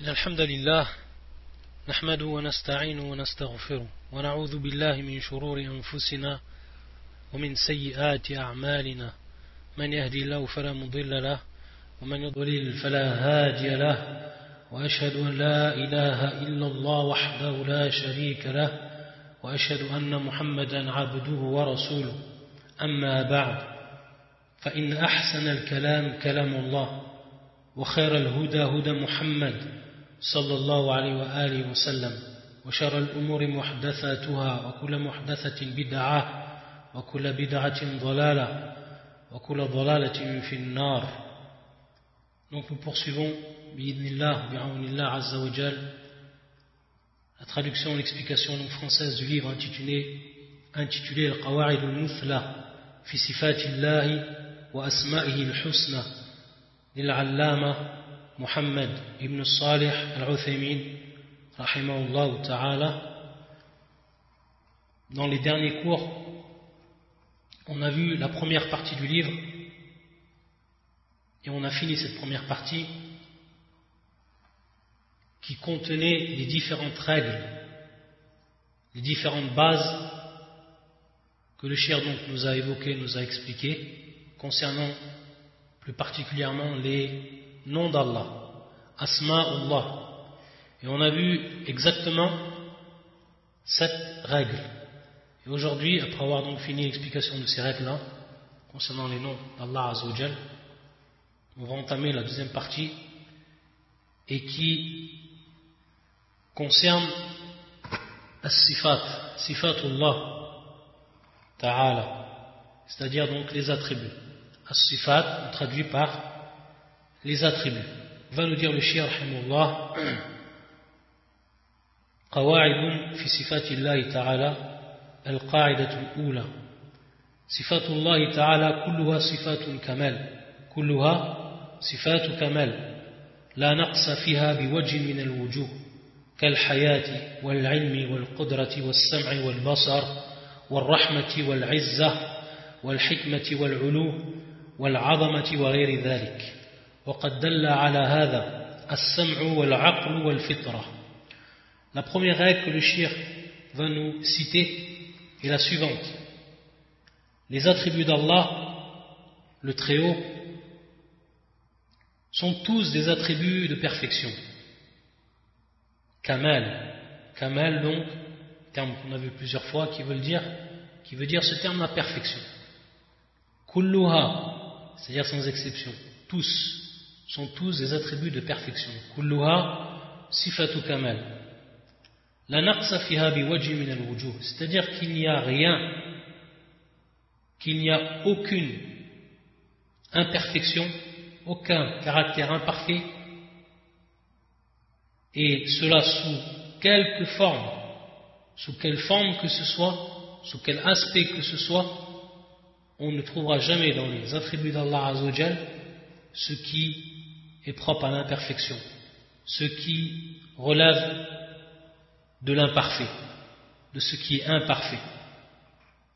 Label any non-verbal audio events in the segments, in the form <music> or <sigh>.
إن الحمد لله نحمده ونستعينه ونستغفره ونعوذ بالله من شرور أنفسنا ومن سيئات أعمالنا. من يهدي الله فلا مضل له ومن يضلل فلا هادي له. وأشهد أن لا إله إلا الله وحده لا شريك له وأشهد أن محمدا عبده ورسوله. أما بعد فإن أحسن الكلام كلام الله وخير الهدى هدى محمد صلى الله عليه وآله وسلم وشر الأمور محدثاتها وكل محدثة بدعة وكل بدعة ضلالة وكل ضلالة في النار Donc nous poursuivons, bi'idnillah, bi'aunillah, azza wa jal, la traduction et l'explication langue française du livre intitulé, intitulé Al-Qawa'id al-Muthla fi sifatillahi wa asma'ihi al-husna للعلامة Muhammad ibn Salih al-Uthaymin, rahimahullah ta'ala, dans les derniers cours, on a vu la première partie du livre. Et on a fini cette première partie qui contenait les différentes règles, les différentes bases que le cher donc nous a évoquées, nous a expliquées, concernant plus particulièrement les noms d'Allah, Asma'ullah. Et on a vu exactement cette règle. Et aujourd'hui, après avoir donc fini l'explication de ces règles-là, concernant les noms d'Allah Azzawajal, on va entamer la deuxième partie et qui concerne as-sifat, sifatullah ta'ala, c'est-à-dire donc les attributs. As-sifat, traduit par les attributs. Va nous dire le shir, rahimullah, قواعد في صفات الله تعالى القاعدة الأولى صفات الله تعالى كلها صفات كمال كلها صفات كمال لا نقص فيها بوجه من الوجوه كالحياة والعلم والقدرة والسمع والبصر والرحمة والعزة والحكمة والعلو والعظمة وغير ذلك وقد دل على هذا السمع والعقل والفطرة La première règle que le shir va nous citer est la suivante. Les attributs d'Allah, le Très-Haut, sont tous des attributs de perfection. Kamal. Kamal, donc, terme qu'on a vu plusieurs fois, qui veut dire, qui veut dire ce terme la perfection. Kulluha, c'est-à-dire sans exception. Tous sont tous des attributs de perfection. C'est-à-dire qu'il n'y a rien, qu'il n'y a aucune imperfection, aucun caractère imparfait et cela sous quelque forme, sous quelle forme que ce soit, sous quel aspect que ce soit, on ne trouvera jamais dans les attributs d'Allah Azzawajal ce qui est propre à l'imperfection, ce qui relève de l'imparfait, de ce qui est imparfait.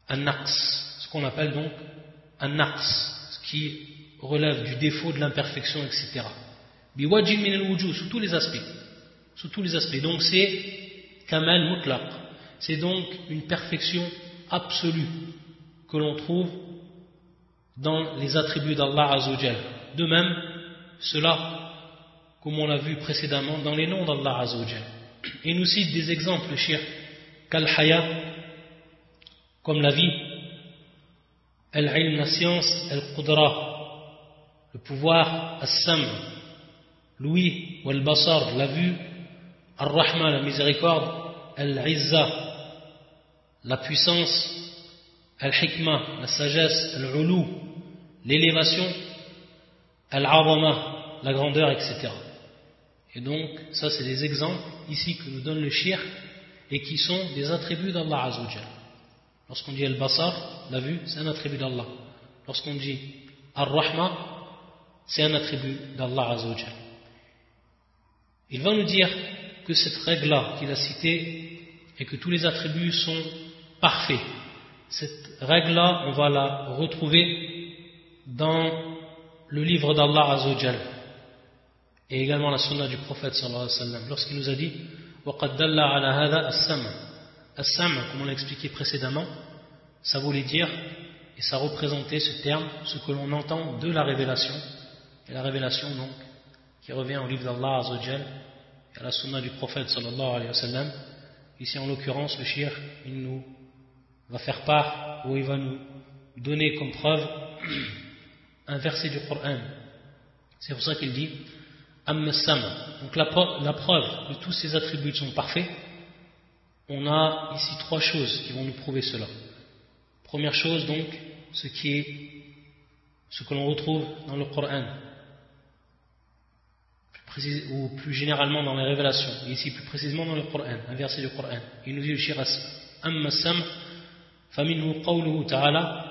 Un naqs, ce qu'on appelle donc un naqs, ce qui relève du défaut, de l'imperfection, etc. Biwajin min al sous tous les aspects sous tous les aspects. Donc c'est kamal mutlaq. C'est donc une perfection absolue que l'on trouve dans les attributs d'Allah Azzawajal. De même, cela, comme on l'a vu précédemment, dans les noms d'Allah Azzawajal. Et nous cite des exemples, cher, kal-haya, comme la vie, al-ilm, la science, al-qudra, le pouvoir, al-sam, l'ouïe, ou al-basar, la vue, Ar-Rahman, la miséricorde, Al-Izza, la puissance, Al-Hikmah, la sagesse, Al-Ulu, l'élévation, Al-Azama, la grandeur, etc. Et donc, ça c'est des exemples ici que nous donne le shir et qui sont des attributs d'Allah Azzawajal. Lorsqu'on dit Al-Basar, la vue, c'est un attribut d'Allah. Lorsqu'on dit Ar-Rahma, c'est un attribut d'Allah Azzawajal. Il va nous dire que cette règle-là qu'il a citée et que tous les attributs sont parfaits. Cette règle-là, on va la retrouver dans le livre d'Allah Azzawajal. et également la sunna du prophète sallallahu alayhi wa sallam, lorsqu'il nous a dit وَقَدْ دَلَّ عَلَى هَذَا السَّمْعَ As-sam, comme on l'a expliqué précédemment, ça voulait dire et ça représentait ce terme, ce que l'on entend de la révélation, et la révélation donc, qui revient au livre d'Allah Azzawajal, et à la sunna du prophète sallallahu alayhi wa sallam. Ici en l'occurrence, le shir, il nous va faire part, ou il va nous donner comme preuve un verset du Coran. C'est pour ça qu'il dit donc la, preuve que tous ces attributs sont parfaits, on a ici trois choses qui vont nous prouver cela. Première chose donc, ce qui est ce que l'on retrouve dans le Coran, ou plus généralement dans les révélations, et ici plus précisément dans le Coran, un verset du Coran. Il nous dit le shiras Amma sam فمنه قوله تعالى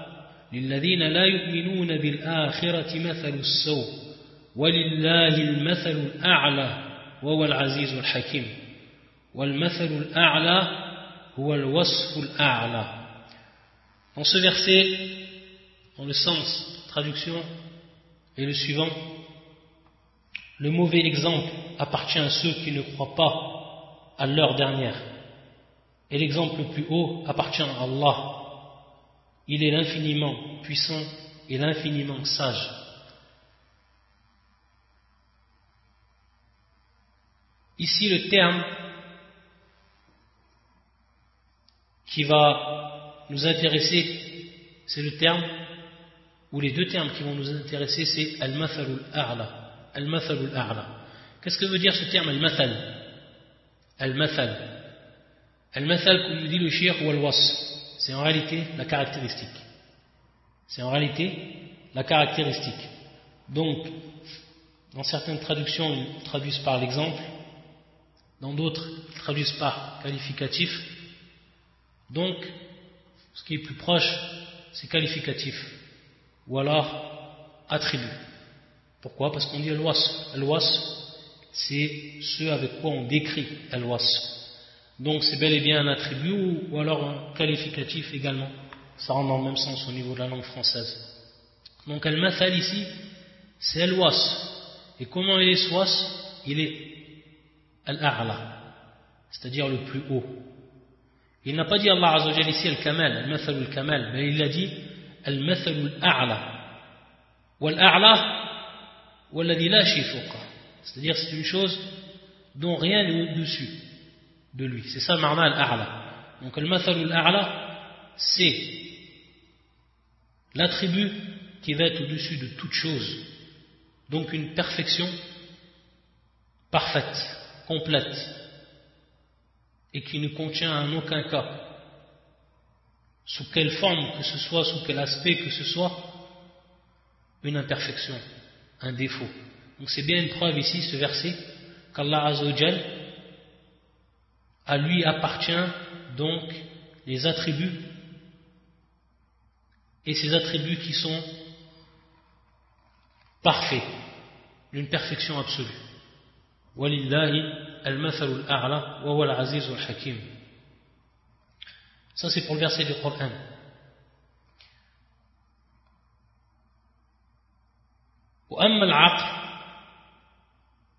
للذين لا يؤمنون بالآخرة مثل السوء ولله المثل الأعلى وهو العزيز الحكيم والمثل الأعلى هو الوصف الأعلى Dans ce verset, dans le sens, traduction, est le suivant. Le mauvais exemple appartient à ceux qui ne croient pas à l'heure dernière. Et l'exemple le plus haut appartient à Allah. il est l'infiniment puissant et l'infiniment sage. Ici, le terme qui va nous intéresser, c'est le terme, ou les deux termes qui vont nous intéresser, c'est al-mathalul a'la. Al-mathalul a'la. Qu'est-ce que veut dire ce terme al-mathal? Al-mathal. Al-mathal, comme dit le shir ou al-was, c'est en réalité la caractéristique. C'est en réalité la caractéristique. Donc, dans certaines traductions, ils traduisent par l'exemple, dans d'autres, ils traduisent par qualificatif. Donc, ce qui est plus proche, c'est qualificatif. Ou alors, attribut. Pourquoi? Parce qu'on dit al-was. C'est ce avec quoi on décrit al-was. Donc, c'est bel et bien un attribut ou, alors un qualificatif également. Ça rentre dans le même sens au niveau de la langue française. Donc, al-mathal ici, c'est al-was. Et comment il est swas Il est al-a'la, c'est-à-dire le plus haut. Il n'a pas dit Allah Azzawajal ici al-kamal, al-mathal al-kamal, mais il a dit al-mathal al-a'la. Wal-a'la, walladhi la C'est-à-dire c'est une chose dont rien n'est au-dessus de lui. C'est ça le marna al-a'la. Donc al-mathal al-a'la, c'est l'attribut qui va être au-dessus de toute chose. Donc une perfection parfaite complète et qui ne contient en aucun cas, sous quelle forme que ce soit, sous quel aspect que ce soit, une imperfection, un défaut. Donc c'est bien une preuve ici, ce verset, qu'Allah Azzawajal, à lui appartient donc les attributs, et ces attributs qui sont parfaits, d'une perfection absolue. Ça c'est pour le verset du Coran.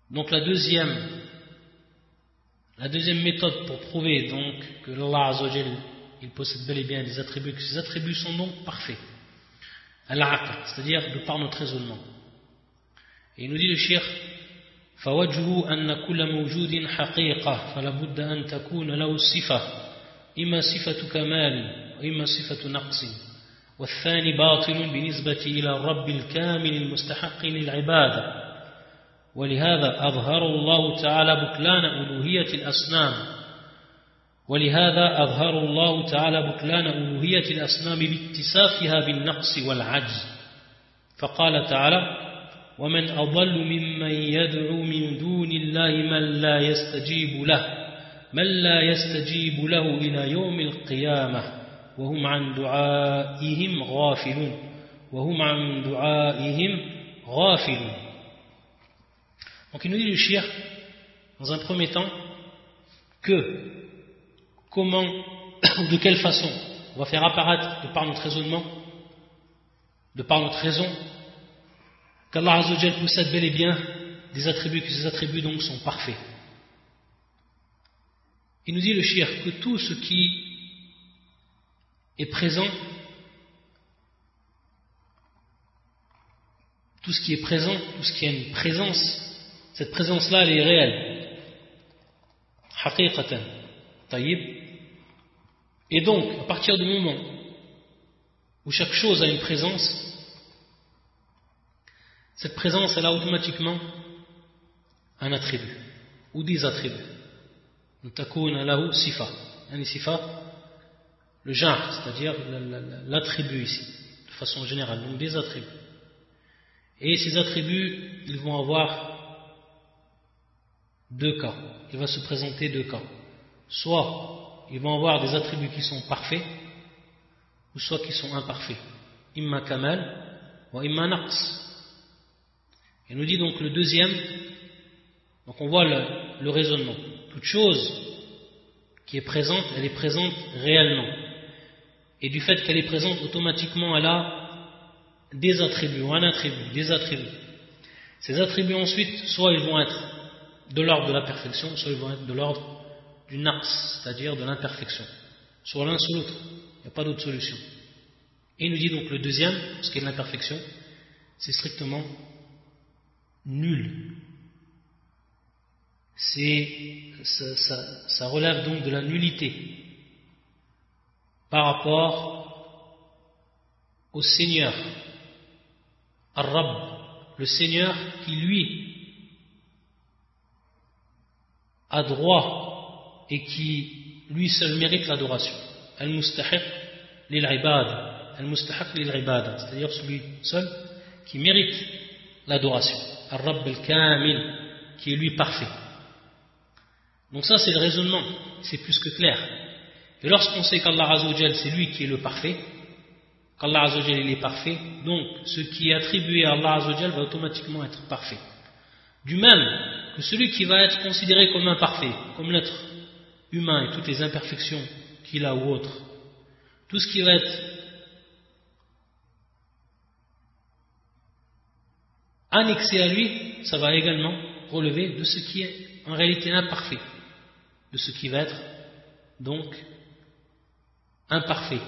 Donc la deuxième, la deuxième méthode pour prouver donc que Allah il possède bel et bien des attributs, que ces attributs sont donc parfaits. c'est-à-dire de par notre raisonnement. Et il nous dit le shir فوجهه أن كل موجود حقيقة فلا بد أن تكون له الصفة إما صفة كمال وإما صفة نقص والثاني باطل بالنسبة إلى الرب الكامل المستحق للعبادة ولهذا أظهر الله تعالى بطلان ألوهية الأصنام. ولهذا أظهر الله تعالى بطلان ألوهية الأصنام باتصافها بالنقص والعجز. فقال تعالى ومن أضل ممن يدعو من دون الله من لا يستجيب له من لا يستجيب له إلى يوم القيامة وهم عن دعائهم غافلون وهم عن دعائهم غافلون. Donc il nous dit le shir, dans un premier temps, que comment ou <coughs> de quelle façon on va faire apparaître de par notre raisonnement, de par notre raison, qu'Allah Azzawajal possède bel et bien des attributs, que ces attributs donc sont parfaits. Il nous dit le shir que tout ce qui est présent, tout ce qui est présent, tout ce qui a une présence, cette présence-là, elle est réelle. Haqiqatan. Taïb. Et donc, à partir du moment où chaque chose a une présence, cette présence, elle a automatiquement un attribut, ou des attributs. sifa. sifa, le genre, c'est-à-dire l'attribut ici, de façon générale, donc des attributs. Et ces attributs, ils vont avoir deux cas. Il va se présenter deux cas. Soit ils vont avoir des attributs qui sont parfaits, ou soit qui sont imparfaits. Imma kamal ou imma naqs. Il nous dit donc le deuxième, donc on voit le, raisonnement. Toute chose qui est présente, elle est présente réellement. Et du fait qu'elle est présente, automatiquement, elle a des attributs, un attribut, des attributs. Ces attributs ensuite, soit ils vont être de l'ordre de la perfection, soit ils vont être de l'ordre du naqs, c'est-à-dire de l'imperfection. Soit l'un, soit l'autre. Il n'y a pas d'autre solution. Et il nous dit donc le deuxième, ce qui est l'imperfection, c'est strictement nul. C'est, ça, relève donc de la nullité par rapport au Seigneur, Ar-Rab, le Seigneur qui lui a droit et qui lui seul mérite l'adoration. Al-Mustahiq lil-ibad, Al-Mustahiq lil-ibad, c'est-à-dire celui seul qui mérite l'adoration. Ar-Rabb al-Kamil, qui est lui parfait. Donc ça c'est le raisonnement, c'est plus que clair. Et lorsqu'on sait qu'Allah Azzawajal c'est lui qui est le parfait, qu'Allah Azzawajal il est parfait, donc ce qui est attribué à Allah Azzawajal va automatiquement être parfait. Du même que celui qui va être considéré comme imparfait, comme l'être humain et toutes les imperfections qu'il a ou autre, tout ce qui va être annexé à lui, ça va également relever de ce qui est en réalité imparfait, de ce qui va être donc imparfait.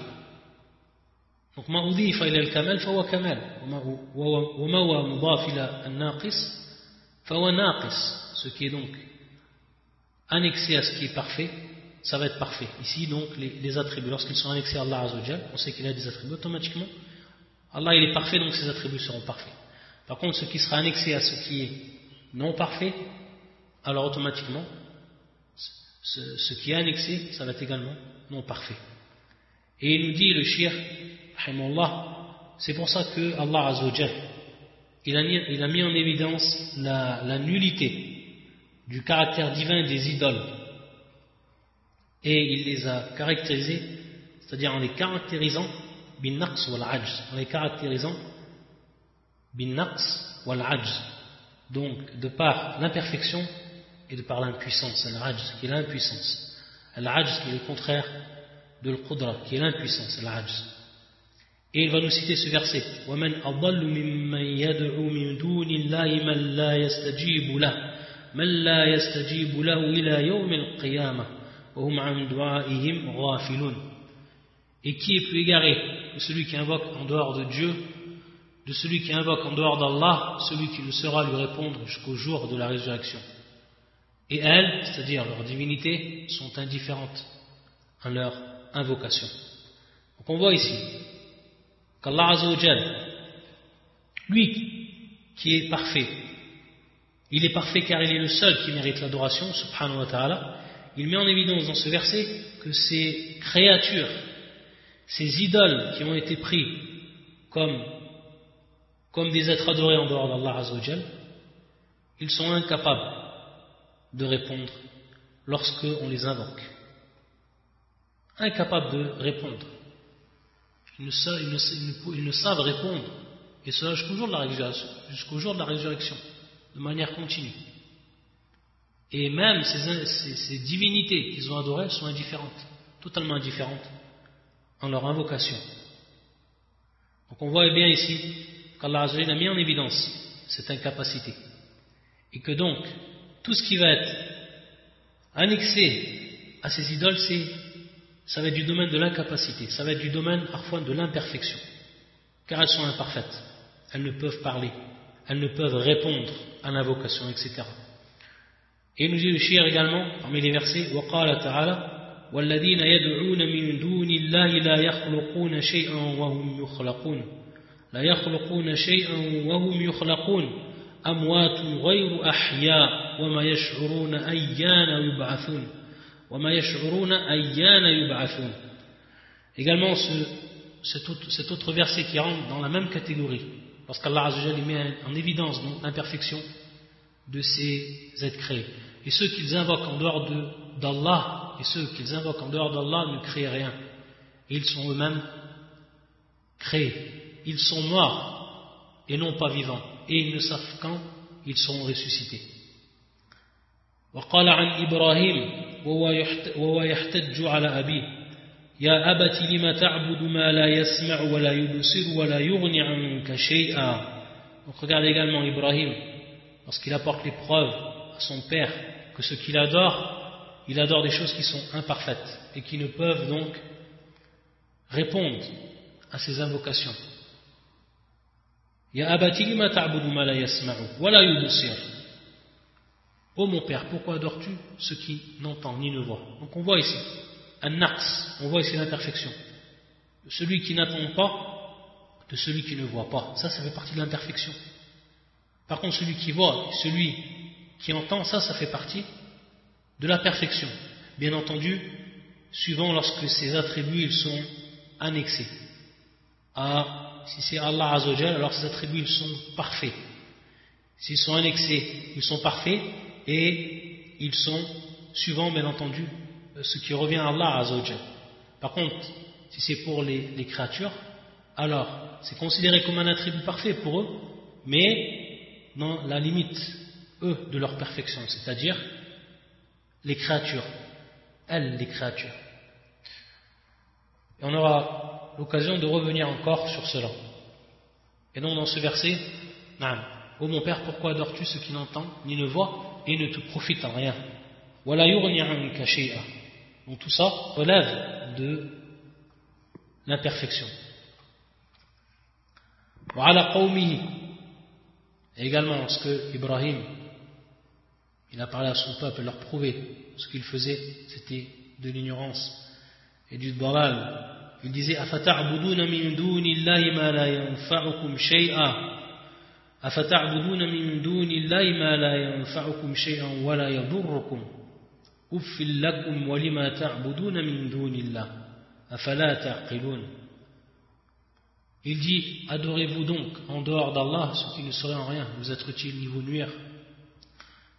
Donc, ma il al-kamal, fawa kamal, wa ma'wa ce qui est donc annexé à ce qui est parfait ça va être parfait. Ici donc les, attributs. Lorsqu'ils sont annexés à Allah Azzawajal on sait qu'il a des attributs automatiquement Allah il est parfait donc ses attributs seront parfaits. Par contre, ce qui sera annexé à ce qui est non parfait, alors automatiquement, ce, qui est annexé, ça va être également non parfait. Et il nous dit, le shir, c'est pour ça que Allah Azzawajal, il a, mis en évidence la, nullité du caractère divin des idoles. Et il les a caractérisés, c'est-à-dire en les caractérisant, bin en les caractérisant bin naqs wal ajz. Donc, de par l'imperfection et de par l'impuissance, al-ajz, qui est l'impuissance. Al-ajz qui est le contraire de l'qudra, qui est l'impuissance, al-ajz. Et il va nous citer ce verset وَمَنْ أَضَلُّ مِمَّنْ يَدْعُو مِنْ دُونِ اللَّهِ مَنْ لَا يَسْتَجِيبُ لَهُ مَنْ لَا يَسْتَجِيبُ لَهُ إِلَى يَوْمِ الْقِيَامَةِ وَهُمْ عَنْ دُعَائِهِمْ غَافِلُونَ Et qui est plus égaré que celui qui invoque en dehors de Dieu de celui qui invoque en dehors d'Allah, celui qui ne saura lui répondre jusqu'au jour de la résurrection. Et elles, c'est-à-dire leur divinité, sont indifférentes en leur invocation. Donc on voit ici qu'Allah Azzawajal, lui qui est parfait, il est parfait car il est le seul qui mérite l'adoration, subhanahu wa ta'ala, il met en évidence dans ce verset que ces créatures, ces idoles qui ont été pris comme comme des êtres adorés en dehors d'Allah Azzawajal, ils sont incapables de répondre lorsque on les invoque. Incapables de répondre. Ils ne, savent, répondre, et cela jusqu'au jour, de la résurrection, de manière continue. Et même ces, ces divinités qu'ils ont adorées sont indifférentes, totalement indifférentes en leur invocation. Donc on voit bien ici qu'Allah a mis en évidence cette incapacité. Et que donc, tout ce qui va être annexé à ces idoles, c'est, ça va être du domaine de l'incapacité, ça va être du domaine parfois de l'imperfection, car elles sont imparfaites, elles ne peuvent parler, elles ne peuvent répondre à l'invocation, etc. Et il nous dit le shir également, parmi les versets, وقال تعالى والذين يدعون من دون الله لا يخلقون شيئا وهم يخلقون لا يخلقون شيئا وهم يخلقون أموات غير أحياء وما يشعرون أيان يبعثون Également ce, cet, autre, cet autre verset qui rentre dans la même catégorie, parce qu'Allah met en évidence l'imperfection de ces êtres créés. Et ceux qu'ils invoquent en dehors d'Allah, et ceux qu'ils invoquent en dehors d'Allah ne créent rien. Et ils sont eux-mêmes créés. Ils sont morts et non pas vivants. Et ils ne savent quand ils seront ressuscités. وقال عن إبراهيم وهو يحتج على أبيه يا أبت لم تعبد ما لا يسمع ولا يبصر ولا يغني عنك شيئا Donc regarde également Ibrahim, lorsqu'il apporte les preuves à son père que ce qu'il adore, il adore des choses qui sont imparfaites et qui ne peuvent donc répondre à ses invocations. Ya Oh mon père, pourquoi adores-tu ce qui n'entend ni ne voit Donc on voit ici un naqs, on voit ici l'imperfection. Celui qui n'attend pas de celui qui ne voit pas. Ça, ça fait partie de l'imperfection. Par contre, celui qui voit, celui qui entend, ça, ça fait partie de la perfection. Bien entendu, suivant lorsque ces attributs ils sont annexés. À, si c'est Allah Azzawajal, alors ces attributs ils sont parfaits. S'ils sont annexés, ils sont parfaits et ils sont suivant, bien entendu, ce qui revient à Allah Azzawajal. Par contre, si c'est pour les, créatures, alors c'est considéré comme un attribut parfait pour eux, mais dans la limite eux, de leur perfection, c'est-à-dire les créatures, elles, les créatures. Et on aura l'occasion de revenir encore sur cela. Et donc dans ce verset, Ô mon père, pourquoi adores-tu ce qui n'entend ni ne voit? Et ne te profite en rien Donc tout ça relève de l'imperfection. Et également ce que Ibrahim il a parlé à son peuple, leur prouver ce qu'il faisait, c'était de l'ignorance et du dalal. Il disait أفتعبدون من دون الله ما لا ينفعكم شيئا أفتعبدون من دون الله ما لا ينفعكم شيئا ولا يضركم أف لكم ولما تعبدون من دون الله أفلا تعقلون Il dit, adorez-vous donc en dehors d'Allah ce qui ne serait en rien vous être utile ni vous nuire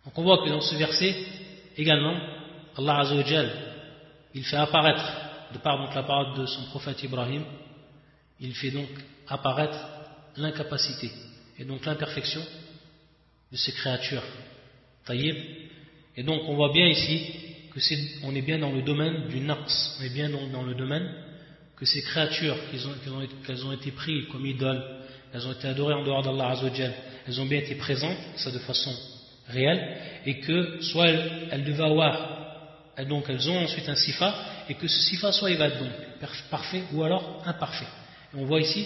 Donc on voit que dans ce verset, également, Allah Azzawajal, il fait apparaître, de par donc la parole de son prophète Ibrahim, il fait donc apparaître l'incapacité et donc l'imperfection de ces créatures. Taïb. Et donc on voit bien ici que c'est, on est bien dans le domaine du naqs, on est bien donc dans le domaine que ces créatures qu'elles ont, été prises comme idoles, elles ont été adorées en dehors d'Allah Azzawajal, elles ont bien été présentes, ça de façon réelle, et que soit elles, devaient avoir, donc elles ont ensuite un sifa, et que ce sifa soit il donc parfait ou alors imparfait. Et on voit ici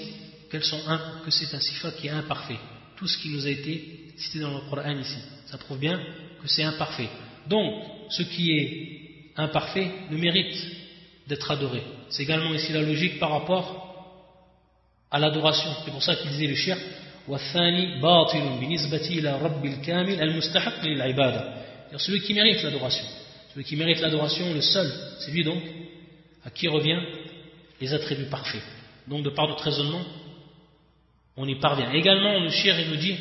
qu'elles sont un, que c'est un sifa qui est imparfait. Tout ce qui nous a été cité dans le Coran ici, ça prouve bien que c'est imparfait. Donc, ce qui est imparfait ne mérite d'être adoré. C'est également ici la logique par rapport à l'adoration. C'est pour ça qu'il disait le shirk. Celui qui mérite l'adoration. Celui qui mérite l'adoration, le seul, c'est lui donc à qui revient les attributs parfaits. Donc de par notre raisonnement, on y parvient également le shir il nous dit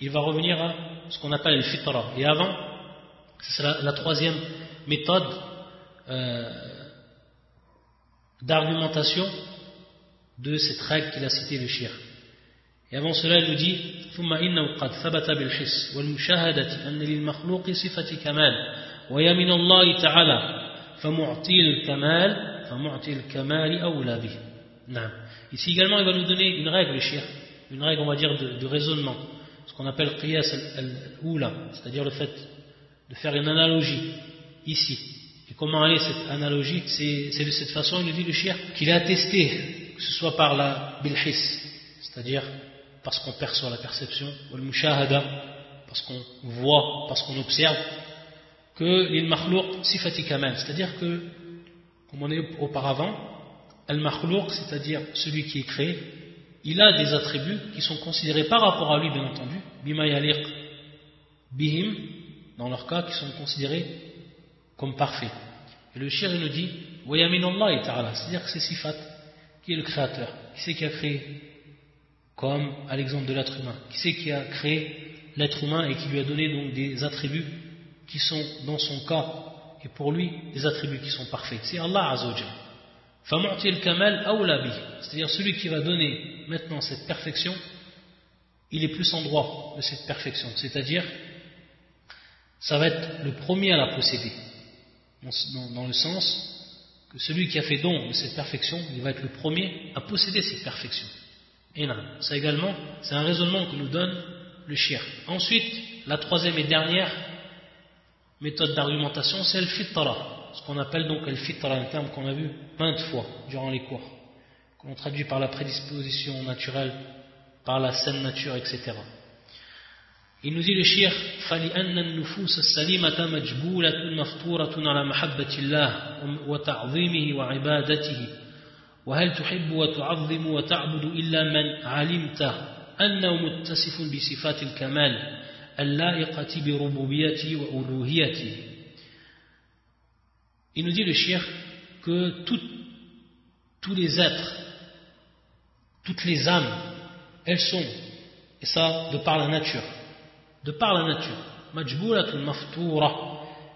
il va revenir à ce qu'on appelle le fitra et avant c'est la, la, troisième méthode euh, d'argumentation de cette règle qu'il a citée le shir Et avant cela, il nous dit ثم إنه قد ثبت بالحس والمشاهدة أن للمخلوق صفة كمال وهي من الله تعالى فمعطي الكمال فمعطي الكمال أولى به نعم Ici également, il va nous donner une règle, le shir, une règle, on va dire, de, raisonnement. ce qu'on appelle qiyas al-oula, c'est-à-dire le fait de faire une analogie ici. Et comment aller cette analogie? C'est de cette façon, il nous dit le shir, qu'il est attesté, que ce soit par la bilhis, c'est-à-dire parce qu'on perçoit la perception, ou le mushahada, parce qu'on voit, parce qu'on observe, que l'il makhlouq sifati c'est-à-dire que, comme on est auparavant, al-makhlouq, c'est-à-dire celui qui est créé, il a des attributs qui sont considérés par rapport à lui, bien entendu, bima yaliq bihim, dans leur cas, qui sont considérés comme parfaits. Et le shir nous dit, c'est-à-dire que c'est Sifat qui est le créateur, qui c'est qui a créé, comme à l'exemple de l'être humain, qui c'est qui a créé l'être humain et qui lui a donné donc des attributs qui sont dans son cas et pour lui des attributs qui sont parfaits? C'est Allah Azzawajal. C'est-à-dire celui qui va donner maintenant cette perfection, il est plus en droit de cette perfection. C'est-à-dire, ça va être le premier à la posséder. Dans le sens que celui qui a fait don de cette perfection, il va être le premier à posséder cette perfection. Et non, ça également, c'est un raisonnement que nous donne le shir. Ensuite, la troisième et dernière méthode d'argumentation, c'est le fitra ce qu'on appelle donc le fitra, un terme qu'on a vu maintes fois durant les cours, qu'on traduit par la prédisposition naturelle, par la saine nature, etc. Il nous dit le shir فَلِأَنَّ النُّفُوسَ السَّلِيمَةَ مَجْبُولَةٌ مَفْطُورَةٌ عَلَى مَحَبَّةِ اللَّهِ وَتَعْظِيمِهِ وَعِبَادَتِهِ وهل تحب وتعظم وتعبد إلا من علمت أنه متصف بصفات الكمال اللائقة بربوبيته وألوهيته il nous dit le shir que tous les êtres, toutes les âmes, elles sont, et ça de par la nature, de par la nature,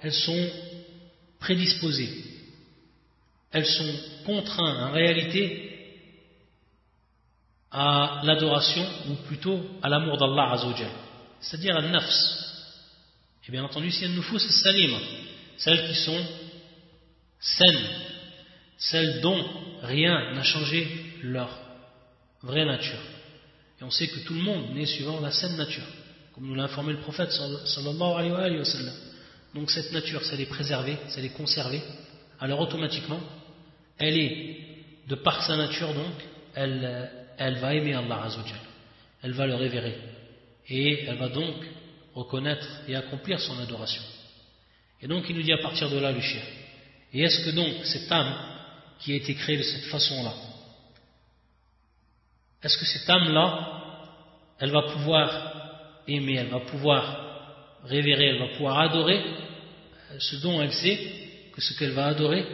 elles sont prédisposées, elles sont contraintes en réalité à l'adoration, ou plutôt à l'amour d'Allah Azzawajal, c'est-à-dire à nafs. Et bien entendu, si nous faut c'est salima, celles qui sont saines, celles dont rien n'a changé leur vraie nature. Et on sait que tout le monde naît suivant la saine nature, comme nous l'a informé le prophète sallallahu. Donc cette nature, si elle est préservée, si elle est conservée, alors automatiquement, elle est, de par sa nature donc, elle, elle va aimer Allah Azzawajal, elle va le révérer, et elle va donc reconnaître et accomplir son adoration. Et donc il nous dit à partir de là le chien, et est-ce que donc cette âme qui a été créée de cette façon-là, est-ce que cette âme-là, elle va pouvoir aimer, elle va pouvoir révérer, elle va pouvoir adorer euh, ce dont elle sait que ce qu'elle va adorer,